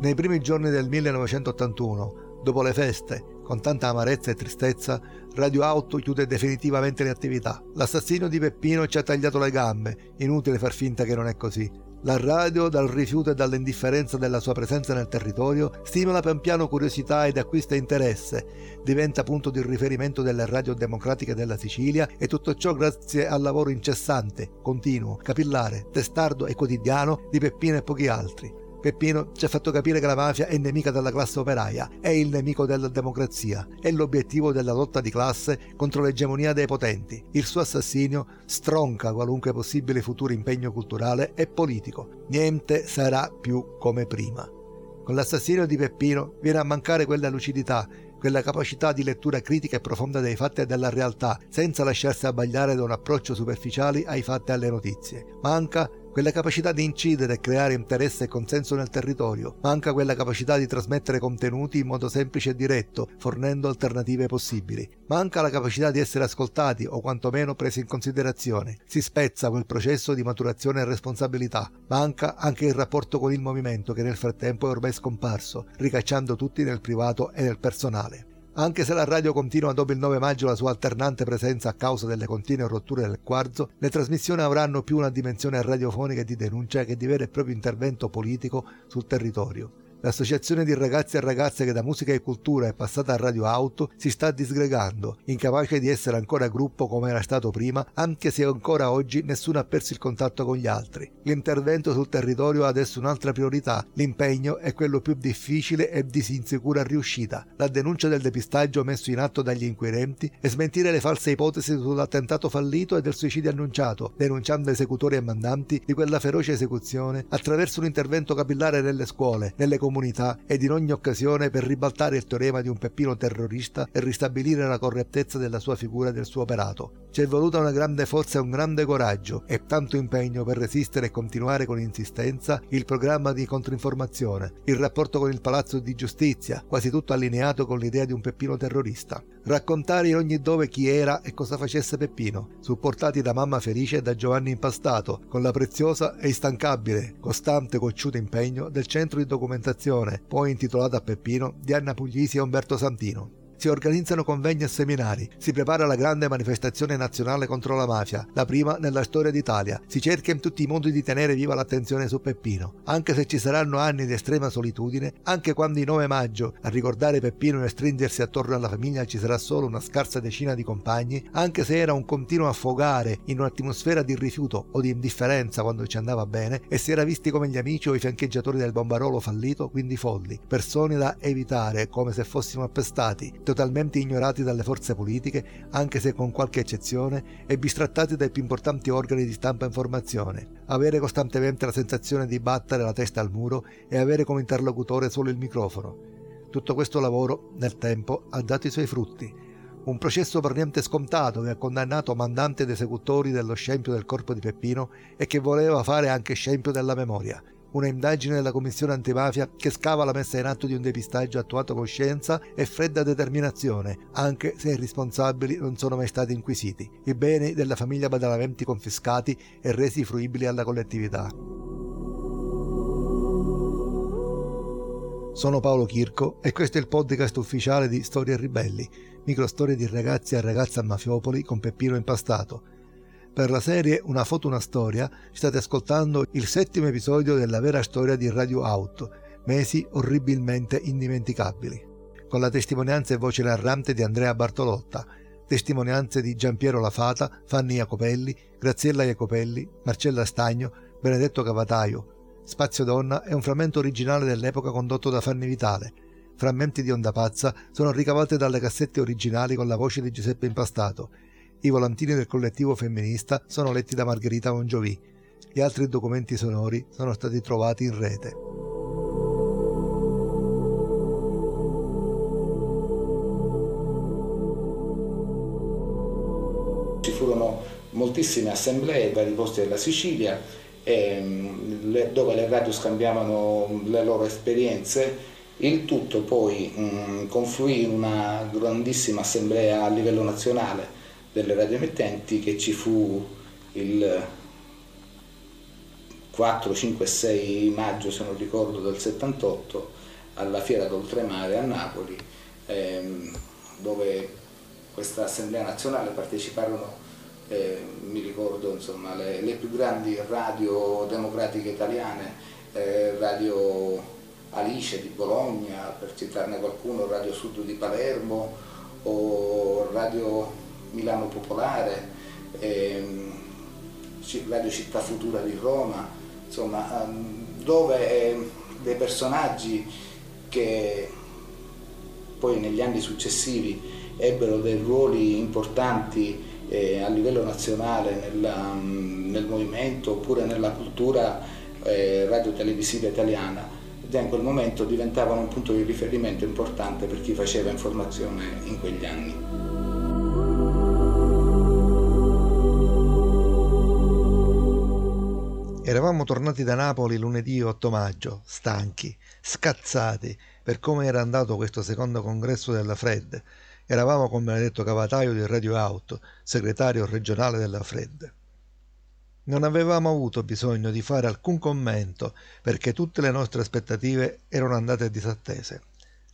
Nei primi giorni del 1981, dopo le feste, con tanta amarezza e tristezza, Radio Auto chiude definitivamente le attività. L'assassino di Peppino ci ha tagliato le gambe, inutile far finta che non è così. La radio, dal rifiuto e dall'indifferenza della sua presenza nel territorio, stimola pian piano curiosità ed acquista interesse, diventa punto di riferimento delle radio democratiche della Sicilia e tutto ciò grazie al lavoro incessante, continuo, capillare, testardo e quotidiano di Peppino e pochi altri. Peppino ci ha fatto capire che la mafia è nemica della classe operaia, è il nemico della democrazia, è l'obiettivo della lotta di classe contro l'egemonia dei potenti. Il suo assassinio stronca qualunque possibile futuro impegno culturale e politico. Niente sarà più come prima. Con l'assassinio di Peppino viene a mancare quella lucidità, quella capacità di lettura critica e profonda dei fatti e della realtà, senza lasciarsi abbagliare da un approccio superficiale ai fatti e alle notizie. Manca quella capacità di incidere e creare interesse e consenso nel territorio, manca quella capacità di trasmettere contenuti in modo semplice e diretto, fornendo alternative possibili. Manca la capacità di essere ascoltati o quantomeno presi in considerazione. Si spezza quel processo di maturazione e responsabilità. Manca anche il rapporto con il movimento che nel frattempo è ormai scomparso, ricacciando tutti nel privato e nel personale. Anche se la radio continua dopo il 9 maggio la sua alternante presenza a causa delle continue rotture del quarzo, le trasmissioni avranno più una dimensione radiofonica di denuncia che di vero e proprio intervento politico sul territorio. L'associazione di ragazzi e ragazze che da musica e cultura è passata a Radio Auto si sta disgregando, incapace di essere ancora gruppo come era stato prima, anche se ancora oggi nessuno ha perso il contatto con gli altri. L'intervento sul territorio ha adesso un'altra priorità, l'impegno è quello più difficile e di insicura riuscita, la denuncia del depistaggio messo in atto dagli inquirenti e smentire le false ipotesi sull'attentato fallito e del suicidio annunciato, denunciando esecutori e mandanti di quella feroce esecuzione attraverso un intervento capillare nelle scuole, nelle comunità comunità ed in ogni occasione per ribaltare il teorema di un Peppino terrorista e ristabilire la correttezza della sua figura e del suo operato. Ci è voluta una grande forza e un grande coraggio e tanto impegno per resistere e continuare con insistenza il programma di controinformazione, il rapporto con il Palazzo di Giustizia, quasi tutto allineato con l'idea di un Peppino terrorista. Raccontare in ogni dove chi era e cosa facesse Peppino, supportati da mamma Felice e da Giovanni Impastato, con la preziosa e instancabile, costante cocciuto impegno del centro di documentazione, poi intitolato a Peppino, di Anna Puglisi e Umberto Santino si organizzano convegni e seminari, si prepara la grande manifestazione nazionale contro la mafia, la prima nella storia d'Italia. Si cerca in tutti i modi di tenere viva l'attenzione su Peppino. Anche se ci saranno anni di estrema solitudine, anche quando il 9 maggio a ricordare Peppino e stringersi attorno alla famiglia ci sarà solo una scarsa decina di compagni, anche se era un continuo affogare in un'atmosfera di rifiuto o di indifferenza quando ci andava bene e si era visti come gli amici o i fiancheggiatori del bombarolo fallito, quindi folli, persone da evitare come se fossimo appestati, totalmente ignorati dalle forze politiche, anche se con qualche eccezione, e bistrattati dai più importanti organi di stampa e informazione, avere costantemente la sensazione di battere la testa al muro e avere come interlocutore solo il microfono. Tutto questo lavoro, nel tempo, ha dato i suoi frutti. Un processo per niente scontato che ha condannato mandanti ed esecutori dello scempio del corpo di Peppino e che voleva fare anche scempio della memoria, una indagine della Commissione antimafia che scava la messa in atto di un depistaggio attuato con scienza e fredda determinazione, anche se i responsabili non sono mai stati inquisiti. I beni della famiglia Badalamenti confiscati e resi fruibili alla collettività. Sono Paolo Chirco e questo è il podcast ufficiale di Storie Ribelli, microstorie di ragazzi e ragazze a Mafiopoli con Peppino Impastato per la serie Una foto, una storia state ascoltando il settimo episodio della vera storia di Radio Auto, mesi orribilmente indimenticabili, con la testimonianza e voce narrante di Andrea Bartolotta, testimonianze di Giampiero Lafata, Fanny Jacopelli, Graziella Jacopelli, Marcella Stagno, Benedetto Cavataio. Spazio Donna è un frammento originale dell'epoca condotto da Fanny Vitale. Frammenti di Onda Pazza sono ricavati dalle cassette originali con la voce di Giuseppe Impastato i volantini del collettivo femminista sono letti da Margherita Mongiovi. Gli altri documenti sonori sono stati trovati in rete. Ci furono moltissime assemblee in vari posti della Sicilia ehm, dove le radio scambiavano le loro esperienze il tutto poi confluì in una grandissima assemblea a livello nazionale delle radioemittenti che ci fu il 4, 5 6 maggio, se non ricordo, del 78 alla Fiera d'Oltremare a Napoli, ehm, dove questa Assemblea nazionale parteciparono, eh, mi ricordo, insomma, le, le, più grandi radio democratiche italiane, eh, Radio Alice di Bologna, per citarne qualcuno, Radio Sud di Palermo o Radio Milano Popolare, ehm, Radio Città Futura di Roma, insomma, ehm, dove eh, dei personaggi che poi negli anni successivi ebbero dei ruoli importanti eh, a livello nazionale nella, nel movimento oppure nella cultura eh, radio-televisiva italiana, già in quel momento diventavano un punto di riferimento importante per chi faceva informazione in quegli anni. Eravamo tornati da Napoli lunedì 8 maggio, stanchi, scazzati per come era andato questo secondo congresso della Fred. Eravamo con Benedetto Cavataio di Radio Auto, segretario regionale della Fred. Non avevamo avuto bisogno di fare alcun commento perché tutte le nostre aspettative erano andate disattese.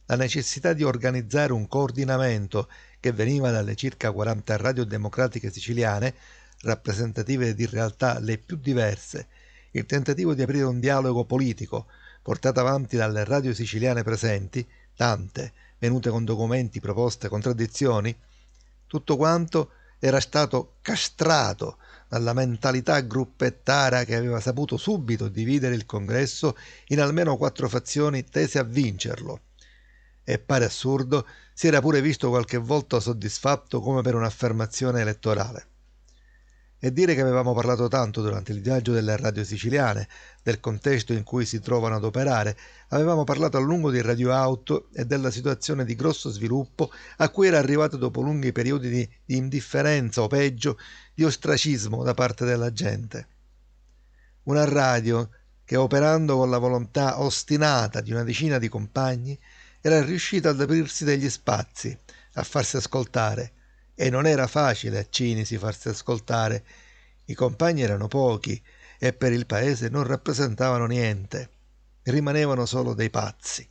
La necessità di organizzare un coordinamento che veniva dalle circa 40 radio democratiche siciliane, rappresentative di realtà le più diverse, il tentativo di aprire un dialogo politico portato avanti dalle radio siciliane presenti, tante, venute con documenti, proposte, contraddizioni, tutto quanto era stato castrato dalla mentalità gruppettaria che aveva saputo subito dividere il congresso in almeno quattro fazioni tese a vincerlo. E pare assurdo, si era pure visto qualche volta soddisfatto come per un'affermazione elettorale. E dire che avevamo parlato tanto durante il viaggio delle radio siciliane, del contesto in cui si trovano ad operare, avevamo parlato a lungo di radio auto e della situazione di grosso sviluppo a cui era arrivato dopo lunghi periodi di, di indifferenza o peggio di ostracismo da parte della gente. Una radio che operando con la volontà ostinata di una decina di compagni era riuscita ad aprirsi degli spazi, a farsi ascoltare, e non era facile a Cinisi farsi ascoltare. I compagni erano pochi e per il paese non rappresentavano niente, rimanevano solo dei pazzi.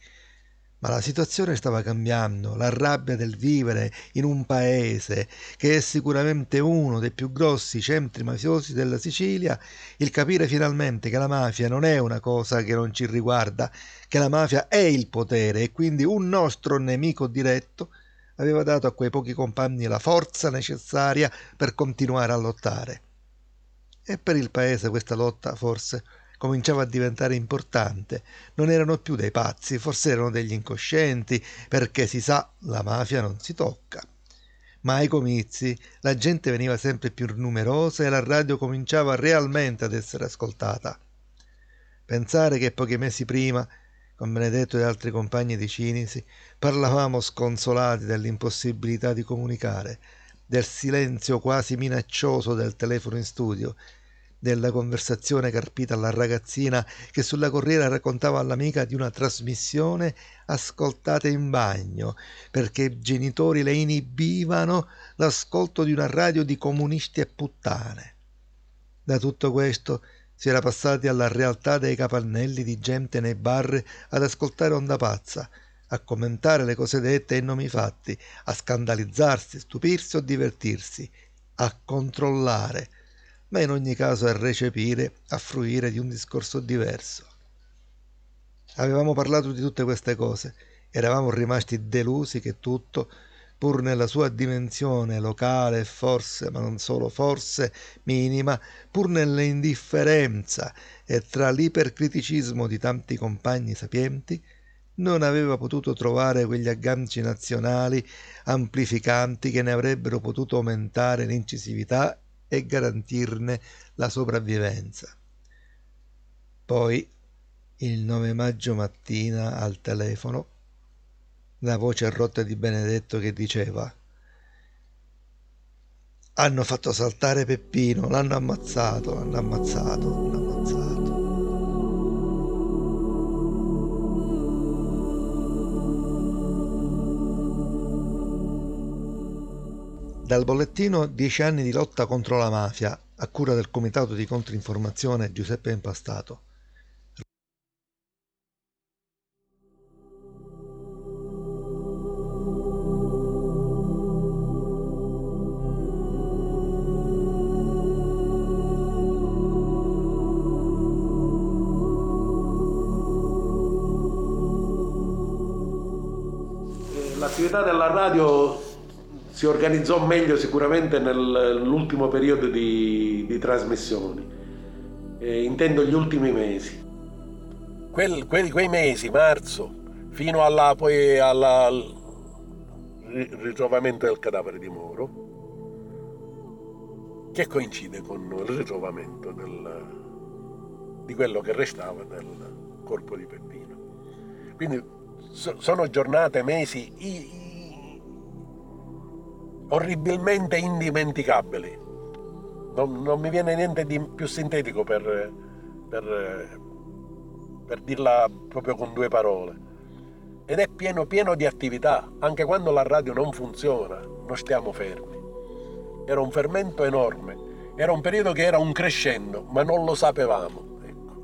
Ma la situazione stava cambiando, la rabbia del vivere in un paese che è sicuramente uno dei più grossi centri mafiosi della Sicilia, il capire finalmente che la mafia non è una cosa che non ci riguarda, che la mafia è il potere e quindi un nostro nemico diretto, aveva dato a quei pochi compagni la forza necessaria per continuare a lottare. E per il paese questa lotta, forse, cominciava a diventare importante. Non erano più dei pazzi, forse erano degli incoscienti, perché si sa, la mafia non si tocca. Ma ai comizi la gente veniva sempre più numerosa e la radio cominciava realmente ad essere ascoltata. Pensare che pochi mesi prima con Benedetto e altri compagni di Cinisi, parlavamo sconsolati dell'impossibilità di comunicare, del silenzio quasi minaccioso del telefono in studio, della conversazione carpita alla ragazzina che sulla corriera raccontava all'amica di una trasmissione ascoltata in bagno, perché i genitori le inibivano l'ascolto di una radio di comunisti e puttane. Da tutto questo si era passati alla realtà dei capannelli di gente nei bar ad ascoltare onda pazza, a commentare le cose dette e i nomi fatti, a scandalizzarsi, stupirsi o divertirsi, a controllare, ma in ogni caso a recepire, a fruire di un discorso diverso. Avevamo parlato di tutte queste cose, eravamo rimasti delusi che tutto pur nella sua dimensione locale e forse, ma non solo forse, minima, pur nell'indifferenza e tra l'ipercriticismo di tanti compagni sapienti, non aveva potuto trovare quegli agganci nazionali amplificanti che ne avrebbero potuto aumentare l'incisività e garantirne la sopravvivenza. Poi, il 9 maggio mattina al telefono, la voce rotta di Benedetto che diceva hanno fatto saltare Peppino, l'hanno ammazzato, l'hanno ammazzato, l'hanno ammazzato. Dal bollettino Dieci anni di lotta contro la mafia, a cura del Comitato di Controinformazione Giuseppe Impastato. L'attività della radio si organizzò meglio sicuramente nell'ultimo periodo di, di trasmissioni, eh, intendo gli ultimi mesi. Quel, quei, quei, mesi, marzo, fino alla, poi alla, al ritrovamento del cadavere di Moro, che coincide con il ritrovamento del, di quello che restava del corpo di Peppino. Quindi so, sono giornate, mesi orribilmente indimenticabili. Non, non, mi viene niente di più sintetico per, per, per dirla proprio con due parole. Ed è pieno pieno di attività, anche quando la radio non funziona, non stiamo fermi. Era un fermento enorme, era un periodo che era un crescendo, ma non lo sapevamo. Ecco.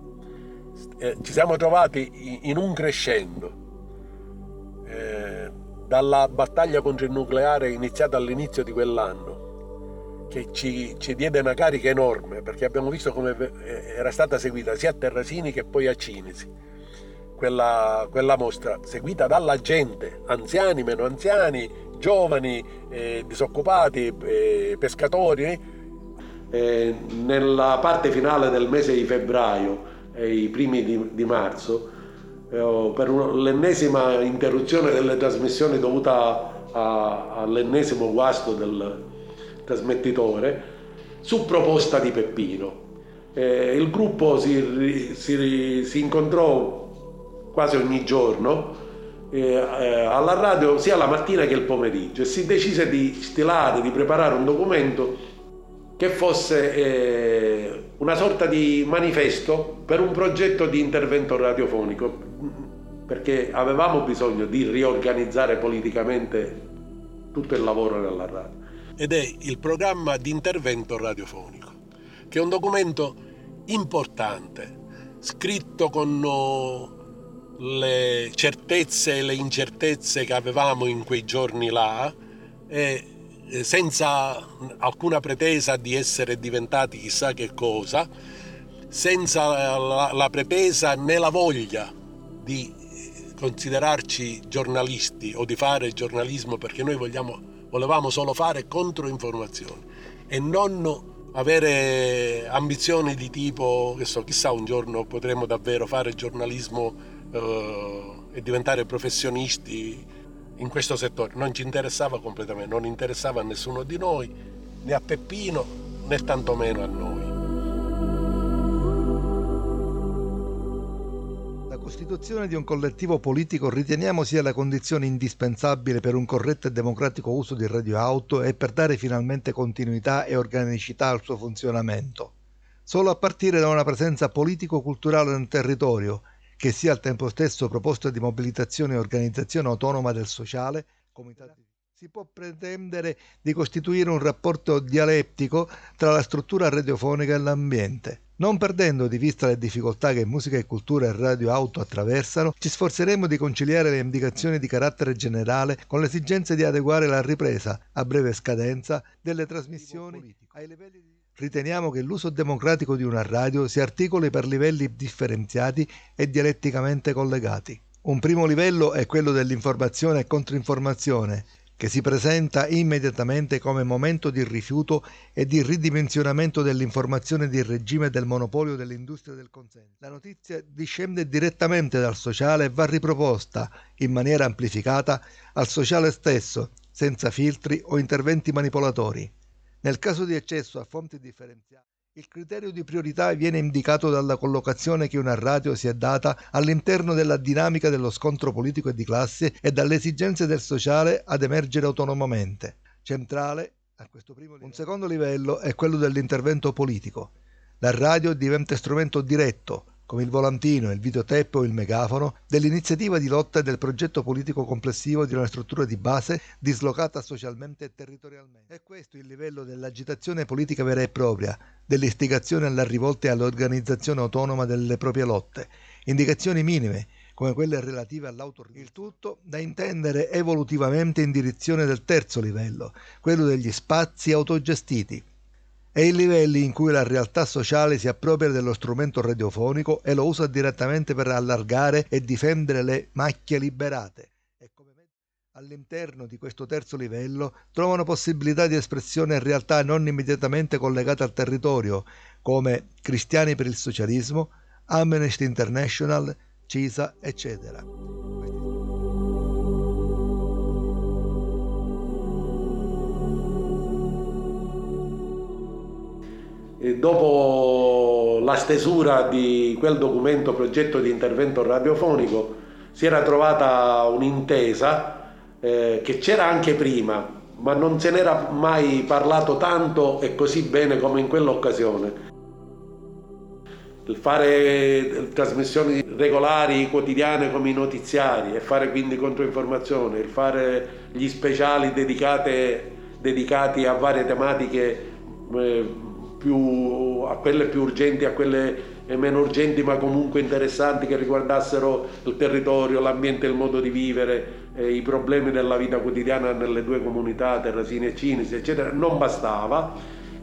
Eh, ci siamo trovati in un crescendo. Dalla battaglia contro il nucleare iniziata all'inizio di quell'anno, che ci, ci, diede una carica enorme, perché abbiamo visto come eh, era stata seguita sia a Terrasini che poi a Cinisi, quella, quella mostra, seguita dalla gente, anziani, meno anziani, giovani, eh, disoccupati, eh, pescatori. Eh, nella parte finale del mese di febbraio e i primi di, di marzo, per l'ennesima interruzione delle trasmissioni dovuta all'ennesimo guasto del trasmettitore su proposta di Peppino. Eh, il gruppo si, si, si, incontrò quasi ogni giorno eh, eh, alla radio sia la mattina che il pomeriggio e si decise di stilare, di preparare un documento che fosse eh, una sorta di manifesto per un progetto di intervento radiofonico perché avevamo bisogno di riorganizzare politicamente tutto il lavoro nella radio. Ed è il programma di intervento radiofonico, che è un documento importante, scritto con oh, le certezze e le incertezze che avevamo in quei giorni là e senza alcuna pretesa di essere diventati chissà che cosa, senza la, la pretesa né la voglia di considerarci giornalisti o di fare giornalismo perché noi vogliamo, volevamo solo fare controinformazioni e non avere ambizioni di tipo che so, chissà un giorno potremo davvero fare giornalismo eh, e diventare professionisti in questo settore. Non ci interessava completamente, non interessava a nessuno di noi, né a Peppino né tantomeno a noi. costituzione di un collettivo politico riteniamo sia la condizione indispensabile per un corretto e democratico uso di radioauto e per dare finalmente continuità e organicità al suo funzionamento. Solo a partire da una presenza politico-culturale nel territorio, che sia al tempo stesso proposta di mobilitazione e organizzazione autonoma del sociale, comitati si può pretendere di costituire un rapporto dialettico tra la struttura radiofonica e l'ambiente. Non perdendo di vista le difficoltà che musica e cultura e radio auto attraversano, ci sforzeremo di conciliare le indicazioni di carattere generale con l'esigenza di adeguare la ripresa, a breve scadenza, delle trasmissioni ai livelli di... Riteniamo che l'uso democratico di una radio si articoli per livelli differenziati e dialetticamente collegati. Un primo livello è quello dell'informazione e controinformazione, che si presenta immediatamente come momento di rifiuto e di ridimensionamento dell'informazione di regime del monopolio dell'industria del consenso. La notizia discende direttamente dal sociale e va riproposta in maniera amplificata al sociale stesso, senza filtri o interventi manipolatori. Nel caso di eccesso a fonti differenziate, il criterio di priorità viene indicato dalla collocazione che una radio si è data all'interno della dinamica dello scontro politico e di classe e dalle esigenze del sociale ad emergere autonomamente. Centrale a questo primo livello. Un secondo livello è quello dell'intervento politico. La radio diventa strumento diretto, come il volantino, il videotape o il megafono, dell'iniziativa di lotta e del progetto politico complessivo di una struttura di base dislocata socialmente e territorialmente. È questo il livello dell'agitazione politica vera e propria, dell'istigazione alla rivolta e all'organizzazione autonoma delle proprie lotte. Indicazioni minime, come quelle relative all'autorità. Il tutto da intendere evolutivamente in direzione del terzo livello, quello degli spazi autogestiti e i livelli in cui la realtà sociale si appropria dello strumento radiofonico e lo usa direttamente per allargare e difendere le macchie liberate. All'interno di questo terzo livello trovano possibilità di espressione in realtà non immediatamente collegate al territorio, come Cristiani per il Socialismo, Amnesty International, CISA, eccetera. Dopo la stesura di quel documento progetto di intervento radiofonico si era trovata un'intesa eh, che c'era anche prima, ma non se n'era mai parlato tanto e così bene come in quell'occasione. Il fare trasmissioni regolari, quotidiane come i notiziari e fare quindi controinformazione, il fare gli speciali dedicati a varie tematiche eh, più, a quelle più urgenti, a quelle meno urgenti ma comunque interessanti che riguardassero il territorio, l'ambiente, il modo di vivere, eh, i problemi della vita quotidiana nelle due comunità, Terrasini e Cinisi, eccetera, non bastava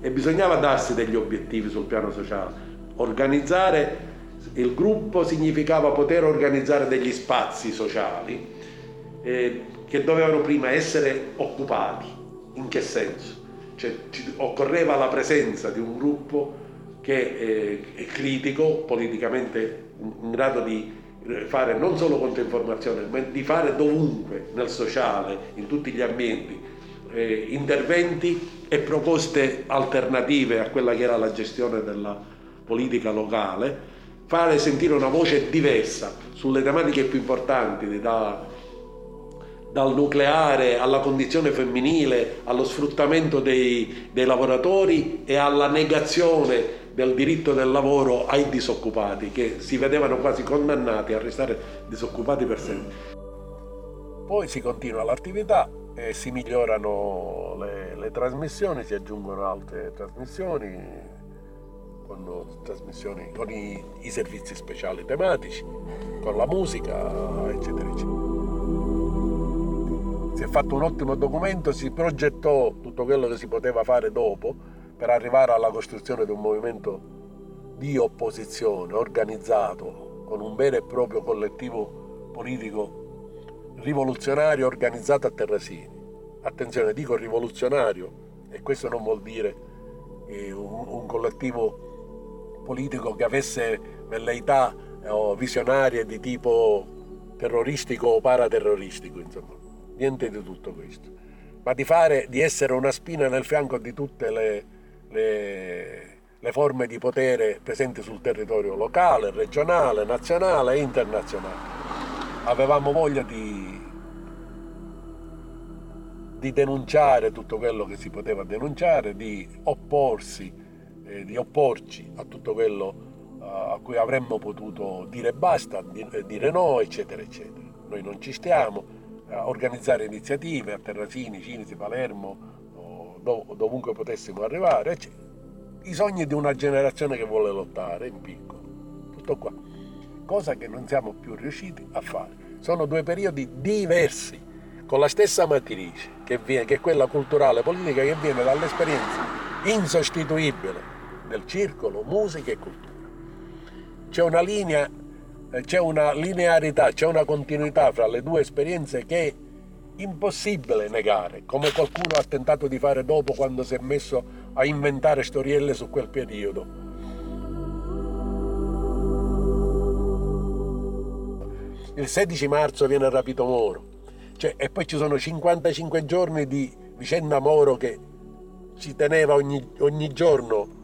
e bisognava darsi degli obiettivi sul piano sociale. Organizzare il gruppo significava poter organizzare degli spazi sociali eh, che dovevano prima essere occupati. In che senso? Cioè, occorreva la presenza di un gruppo che eh, è critico, politicamente in grado di eh, fare non solo controinformazione, ma di fare dovunque, nel sociale, in tutti gli ambienti, eh, interventi e proposte alternative a quella che era la gestione della politica locale, fare sentire una voce diversa sulle tematiche più importanti, da dal nucleare alla condizione femminile, allo sfruttamento dei, dei, lavoratori e alla negazione del diritto del lavoro ai disoccupati, che si vedevano quasi condannati a restare disoccupati per sempre. Poi si continua l'attività e si migliorano le, le trasmissioni, si aggiungono altre trasmissioni con, trasmissioni, con i, i servizi speciali tematici, con la musica, eccetera, eccetera si è fatto un ottimo documento, si progettò tutto quello che si poteva fare dopo per arrivare alla costruzione di un movimento di opposizione organizzato con un vero e proprio collettivo politico rivoluzionario organizzato a Terrasini. Attenzione, dico rivoluzionario e questo non vuol dire eh, un, un, collettivo politico che avesse velleità eh, visionarie di tipo terroristico o paraterroristico, insomma niente di tutto questo, ma di, fare, di essere una spina nel fianco di tutte le, le, le forme di potere presenti sul territorio locale, regionale, nazionale e internazionale. Avevamo voglia di, di denunciare tutto quello che si poteva denunciare, di opporsi, eh, di opporci a tutto quello a cui avremmo potuto dire basta, dire no, eccetera, eccetera. Noi non ci stiamo, organizzare iniziative a Terrasini, Cinisi, Palermo, dov- dovunque potessimo arrivare, eccetera. I sogni di una generazione che vuole lottare in piccolo, tutto qua, cosa che non siamo più riusciti a fare. Sono due periodi diversi, con la stessa matrice, che, viene, che è quella culturale, politica, che viene dall'esperienza insostituibile del circolo, musica e cultura. C'è una linea c'è una linearità, c'è una continuità fra le due esperienze che è impossibile negare, come qualcuno ha tentato di fare dopo quando si è messo a inventare storielle su quel periodo. Il 16 marzo viene rapito Moro, cioè, e poi ci sono 55 giorni di vicenda Moro che ci teneva ogni, ogni giorno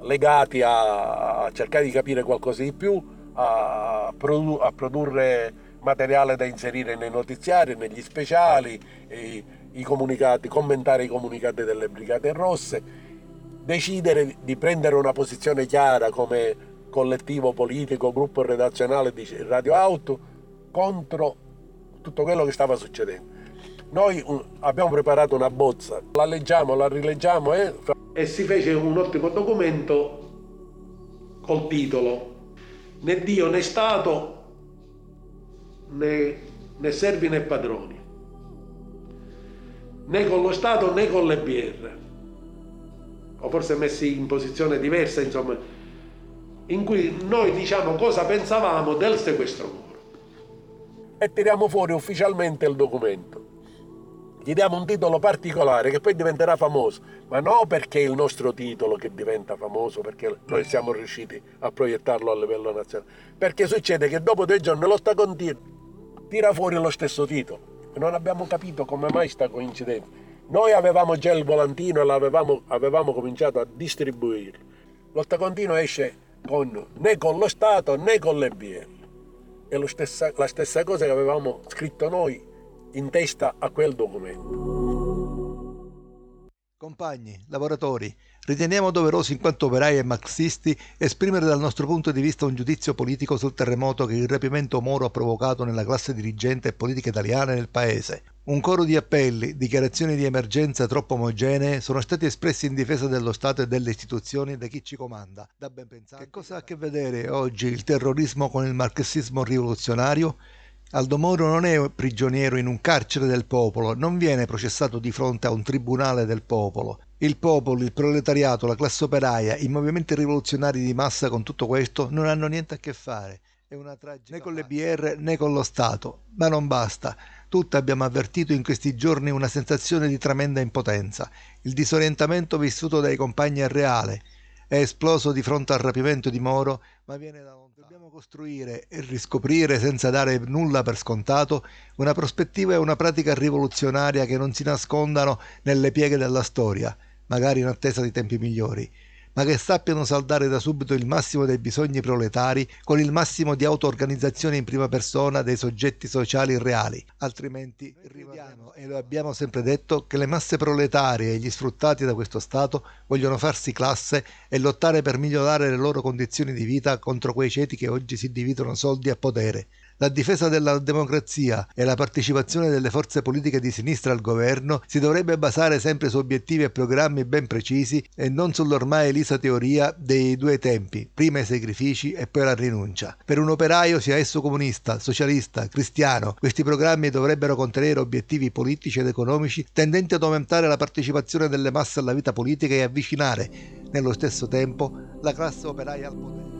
legati a cercare di capire qualcosa di più a, produ- a produrre materiale da inserire nei notiziari, negli speciali, i, i comunicati, commentare i comunicati delle Brigate Rosse, decidere di prendere una posizione chiara come collettivo politico, gruppo redazionale di Radio Auto contro tutto quello che stava succedendo. Noi abbiamo preparato una bozza, la leggiamo, la rileggiamo e... e si fece un ottimo documento col titolo Né Dio né Stato né, né servi né padroni, né con lo Stato né con le BR, o forse messi in posizione diversa, insomma, in cui noi diciamo cosa pensavamo del sequestro Moro. E tiriamo fuori ufficialmente il documento. Gli diamo un titolo particolare che poi diventerà famoso, ma non perché è il nostro titolo che diventa famoso, perché noi siamo riusciti a proiettarlo a livello nazionale, perché succede che dopo due giorni lo sta continua tira fuori lo stesso titolo. Non abbiamo capito come mai sta coincidenza. Noi avevamo già il volantino e l'avevamo avevamo cominciato a distribuire. Lotta continua esce con, né con lo Stato né con le BL. È stessa, la stessa cosa che avevamo scritto noi in testa a quel documento. Compagni, lavoratori, riteniamo doveroso in quanto operai e marxisti esprimere dal nostro punto di vista un giudizio politico sul terremoto che il rapimento Moro ha provocato nella classe dirigente e politica italiana e nel paese. Un coro di appelli, dichiarazioni di emergenza troppo omogenee sono stati espressi in difesa dello Stato e delle istituzioni da chi ci comanda. Da ben pensare. Che cosa ha a che vedere oggi il terrorismo con il marxismo rivoluzionario? Aldo Moro non è prigioniero in un carcere del popolo, non viene processato di fronte a un tribunale del popolo. Il popolo, il proletariato, la classe operaia, i movimenti rivoluzionari di massa con tutto questo non hanno niente a che fare. È una tragedia né con le BR né con lo Stato. Ma non basta. Tutti abbiamo avvertito in questi giorni una sensazione di tremenda impotenza. Il disorientamento vissuto dai compagni è reale. È esploso di fronte al rapimento di Moro, ma viene da lontano. Dobbiamo costruire e riscoprire, senza dare nulla per scontato, una prospettiva e una pratica rivoluzionaria che non si nascondano nelle pieghe della storia, magari in attesa di tempi migliori ma che sappiano saldare da subito il massimo dei bisogni proletari con il massimo di auto-organizzazione in prima persona dei soggetti sociali reali. Altrimenti ridiamo, e lo abbiamo sempre detto, che le masse proletarie e gli sfruttati da questo Stato vogliono farsi classe e lottare per migliorare le loro condizioni di vita contro quei ceti che oggi si dividono soldi e potere. La difesa della democrazia e la partecipazione delle forze politiche di sinistra al governo si dovrebbe basare sempre su obiettivi e programmi ben precisi e non sull'ormai elisa teoria dei due tempi, prima i sacrifici e poi la rinuncia. Per un operaio, sia esso comunista, socialista, cristiano, questi programmi dovrebbero contenere obiettivi politici ed economici tendenti ad aumentare la partecipazione delle masse alla vita politica e avvicinare, nello stesso tempo, la classe operaia al potere.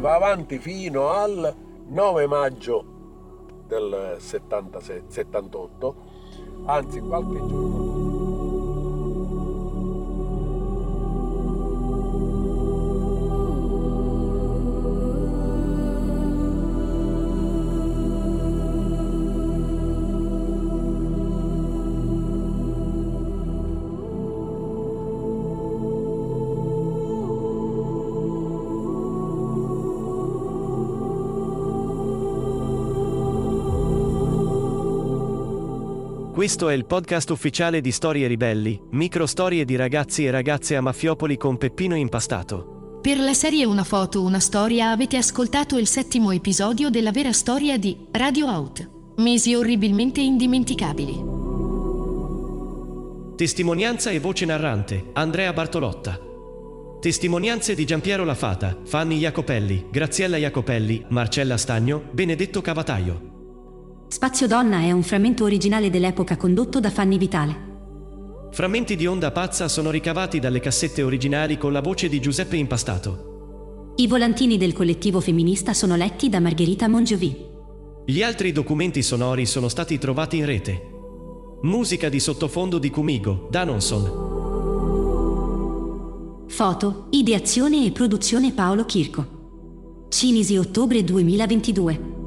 Va avanti fino al 9 maggio del 77, 78, anzi qualche giorno Questo è il podcast ufficiale di Storie Ribelli, micro storie di ragazzi e ragazze a Mafiopoli con Peppino Impastato. Per la serie Una foto, una storia avete ascoltato il settimo episodio della vera storia di Radio Out. Mesi orribilmente indimenticabili. Testimonianza e voce narrante, Andrea Bartolotta. Testimonianze di Giampiero Lafata, Fanny Jacopelli, Graziella Jacopelli, Marcella Stagno, Benedetto Cavataio. Spazio Donna è un frammento originale dell'epoca condotto da Fanny Vitale. Frammenti di Onda Pazza sono ricavati dalle cassette originali con la voce di Giuseppe Impastato. I volantini del collettivo femminista sono letti da Margherita Mongiovi. Gli altri documenti sonori sono stati trovati in rete. Musica di sottofondo di Cumigo, Danonson. Foto, ideazione e produzione Paolo Chirco. Cinisi ottobre 2022.